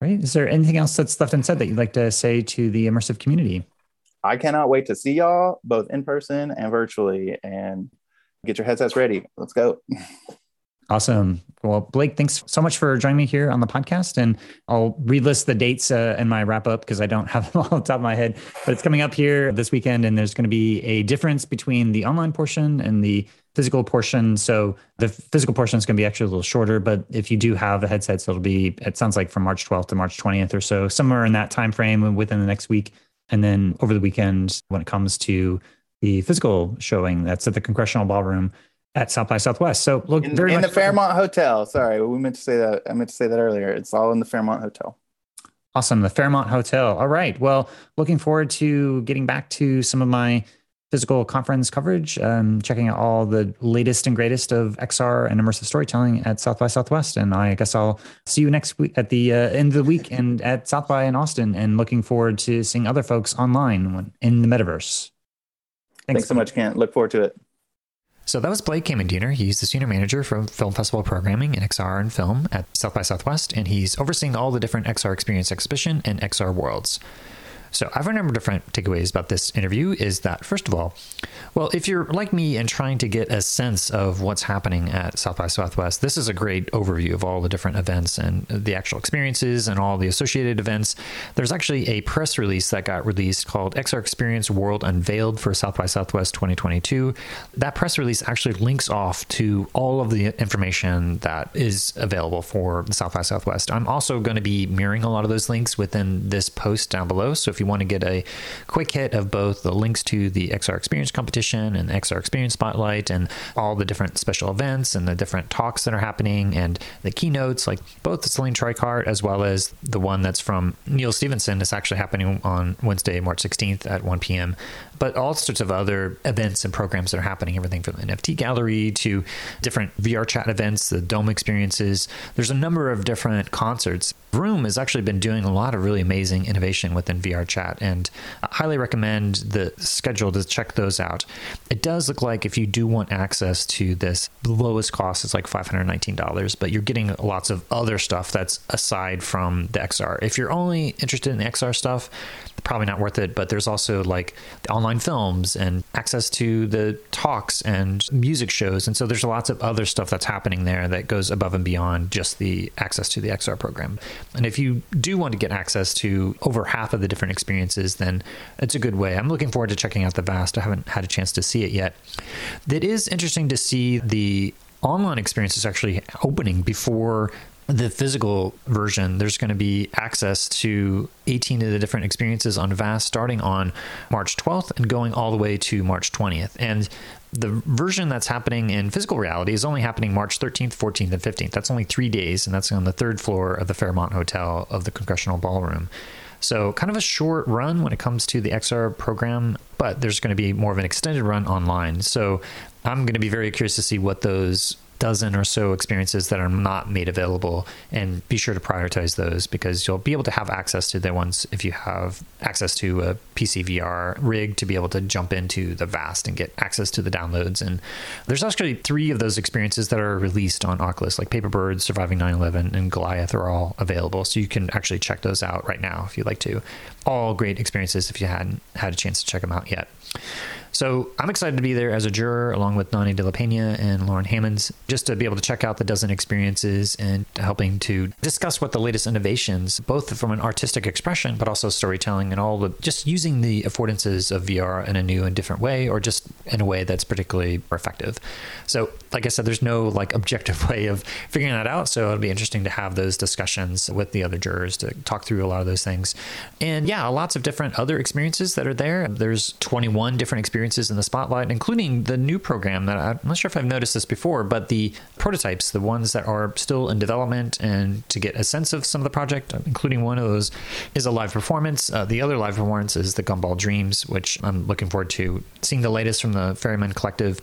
right is there anything else that's left unsaid that you'd like to say to the immersive community? I cannot wait to see y'all both in person and virtually and get your headsets ready let's go Awesome. Well, Blake, thanks so much for joining me here on the podcast. And I'll relist the dates uh, in my wrap up because I don't have them all on the top of my head. But it's coming up here this weekend, and there's going to be a difference between the online portion and the physical portion. So the physical portion is going to be actually a little shorter, but if you do have the headsets, it'll be it sounds like from March 12th to March 20th or so, somewhere in that time frame within the next week. And then over the weekend, when it comes to the physical showing, that's at the Congressional Ballroom at South by Southwest. So look in, very in the Fairmont Hotel. Sorry, we meant to say that. I meant to say that earlier. It's all in the Fairmont Hotel. Awesome, the Fairmont Hotel. All right. Well, looking forward to getting back to some of my physical conference coverage, um, checking out all the latest and greatest of XR and immersive storytelling at South by Southwest. And I guess I'll see you next week at the uh, end of the week and at South by in Austin. And looking forward to seeing other folks online in the metaverse. Thanks, Thanks so much, Kent. Look forward to it. So that was Blake Kammerdiener. He's the senior manager for film festival programming in XR and film at South by Southwest, and he's overseeing all the different XR Experience exhibition and XR worlds. So I've a number of different takeaways about this interview is that first of all, well, if you're like me and trying to get a sense of what's happening at South by Southwest, this is a great overview of all the different events and the actual experiences and all the associated events. There's actually a press release that got released called XR Experience World Unveiled for South by Southwest 2022. That press release actually links off to all of the information that is available for South by Southwest. I'm also going to be mirroring a lot of those links within this post down below. So if you want to get a quick hit of both the links to the XR Experience competition and XR Experience Spotlight and all the different special events and the different talks that are happening and the keynotes, like both the Celine Tricart as well as the one that's from Neal Stephenson. Is actually happening on Wednesday, March 16th at 1 p.m but all sorts of other events and programs that are happening, everything from the NFT gallery to different VR chat events, the Dome experiences. There's a number of different concerts. VRrOOm has actually been doing a lot of really amazing innovation within VR chat, and I highly recommend the schedule to check those out. It does look like if you do want access to this, the lowest cost is like $519, but you're getting lots of other stuff that's aside from the XR. If you're only interested in the XR stuff, probably not worth it, but there's also like the online films and access to the talks and music shows. And so there's lots of other stuff that's happening there that goes above and beyond just the access to the XR program. And if you do want to get access to over half of the different experiences, then it's a good way. I'm looking forward to checking out the Vast. I haven't had a chance to see it yet. It is interesting to see the online experience is actually opening before the physical version, there's going to be access to 18 of the different experiences on VAST starting on March 12th and going all the way to March 20th. And the version that's happening in physical reality is only happening March 13th, 14th, and 15th. That's only three days, and that's on the third floor of the Fairmont Hotel of the Congressional Ballroom. So, kind of a short run when it comes to the XR program, but there's going to be more of an extended run online. So, I'm going to be very curious to see what those dozen or so experiences that are not made available and be sure to prioritize those because you'll be able to have access to the ones if you have access to a PC VR rig to be able to jump into the vast and get access to the downloads. And there's actually three of those experiences that are released on Oculus like Paper Paperbird, Surviving 9/11 and Goliath are all available. So you can actually check those out right now if you'd like to. All great experiences if you hadn't had a chance to check them out yet So I'm excited to be there as a juror along with Nonny de la Peña and Loren Hammonds, just to be able to check out the dozen experiences and helping to discuss what the latest innovations, both from an artistic expression, but also storytelling and all the just using the affordances of VR in a new and different way, or just in a way that's particularly effective. So, like I said, there's no like objective way of figuring that out. So it'll be interesting to have those discussions with the other jurors to talk through a lot of those things. And yeah, lots of different other experiences that are there. There's 21 different experiences experiences in the spotlight, including the new program that I'm not sure if I've noticed this before, but the prototypes, the ones that are still in development, and to get a sense of some of the project, including one of those is a live performance. Uh, the other live performance is the Gumball Dreams, which I'm looking forward to seeing the latest from the Ferryman Collective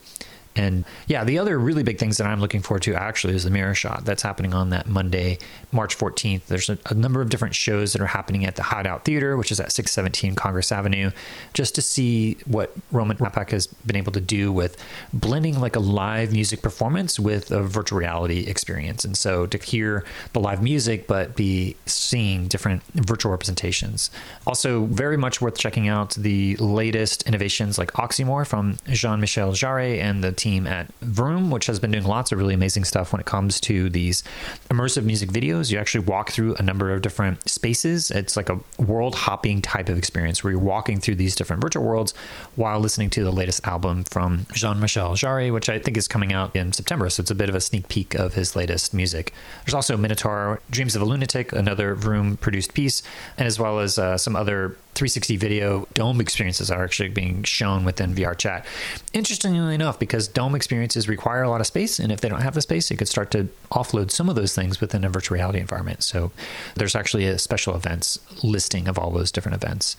and yeah, the other really big things that I'm looking forward to actually is the miro shot that's happening on that Monday, March 14th. There's a, a, number of different shows that are happening at the Hideout Theater, which is at 617 Congress Avenue, just to see what Roman Rappak has been able to do with blending like a live music performance with a virtual reality experience. And so to hear the live music, but be seeing different virtual representations. Also, very much worth checking out the latest innovations like Oxymore from Jean Michel Jarre and the team at VRrOOm, which has been doing lots of really amazing stuff when it comes to these immersive music videos. You actually walk through a number of different spaces. It's like a world hopping type of experience where you're walking through these different virtual worlds while listening to the latest album from Jean Michel Jarre, which I think is coming out in September. So it's a bit of a sneak peek of his latest music. There's also Minotaur, Dreams of a Lunatic, another VRrOOm produced piece, and as well as uh, some other 360 video dome experiences are actually being shown within VR chat. Interestingly enough, because dome experiences require a lot of space, and if they don't have the space, it could start to offload some of those things within a virtual reality environment. So there's actually a special events listing of all those different events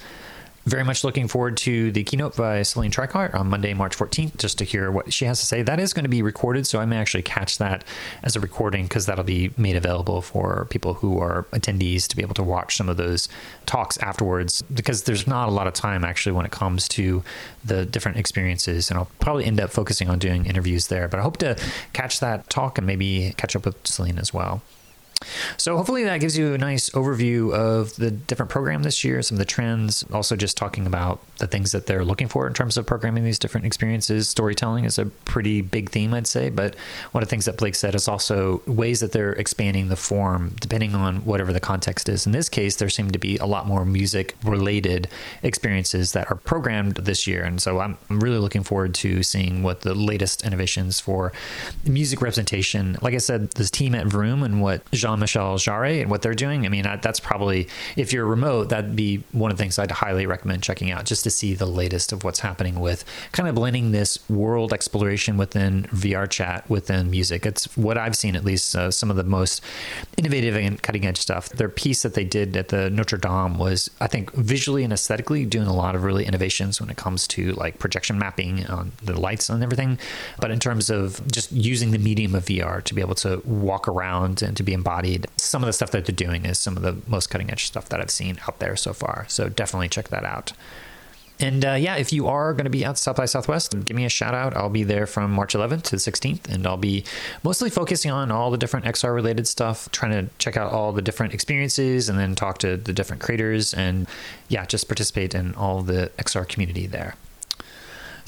very much looking forward to the keynote by Celine Tricart on Monday, March 14th, just to hear what she has to say. That is going to be recorded, so I may actually catch that as a recording because that'll be made available for people who are attendees to be able to watch some of those talks afterwards because there's not a lot of time actually when it comes to the different experiences. And I'll probably end up focusing on doing interviews there, but I hope to catch that talk and maybe catch up with Celine as well. So hopefully that gives you a nice overview of the different program this year, some of the trends, also just talking about the things that they're looking for in terms of programming these different experiences. Storytelling is a pretty big theme, I'd say, but one of the things that Blake said is also ways that they're expanding the form depending on whatever the context is. In this case, there seem to be a lot more music related experiences that are programmed this year. And so I'm really looking forward to seeing what the latest innovations for music representation, like I said, this team at VRrOOm and what Jean Michel Jarre and what they're doing. I mean, that's probably, if you're remote, that'd be one of the things I'd highly recommend checking out just to see the latest of what's happening with kind of blending this world exploration within VR chat within music. It's what I've seen, at least, uh, some of the most innovative and cutting edge stuff. Their piece that they did at the Notre Dame was, I think, visually and aesthetically doing a lot of really innovations when it comes to like projection mapping on the lights and everything. But in terms of just using the medium of VR to be able to walk around and to be embodied Some of the stuff that they're doing is some of the most cutting edge stuff that I've seen out there so far. So definitely check that out. And uh, yeah, if you are going to be at South by Southwest, give me a shout out. I'll be there from March 11th to the 16th, and I'll be mostly focusing on all the different XR related stuff, trying to check out all the different experiences and then talk to the different creators and yeah, just participate in all the XR community there.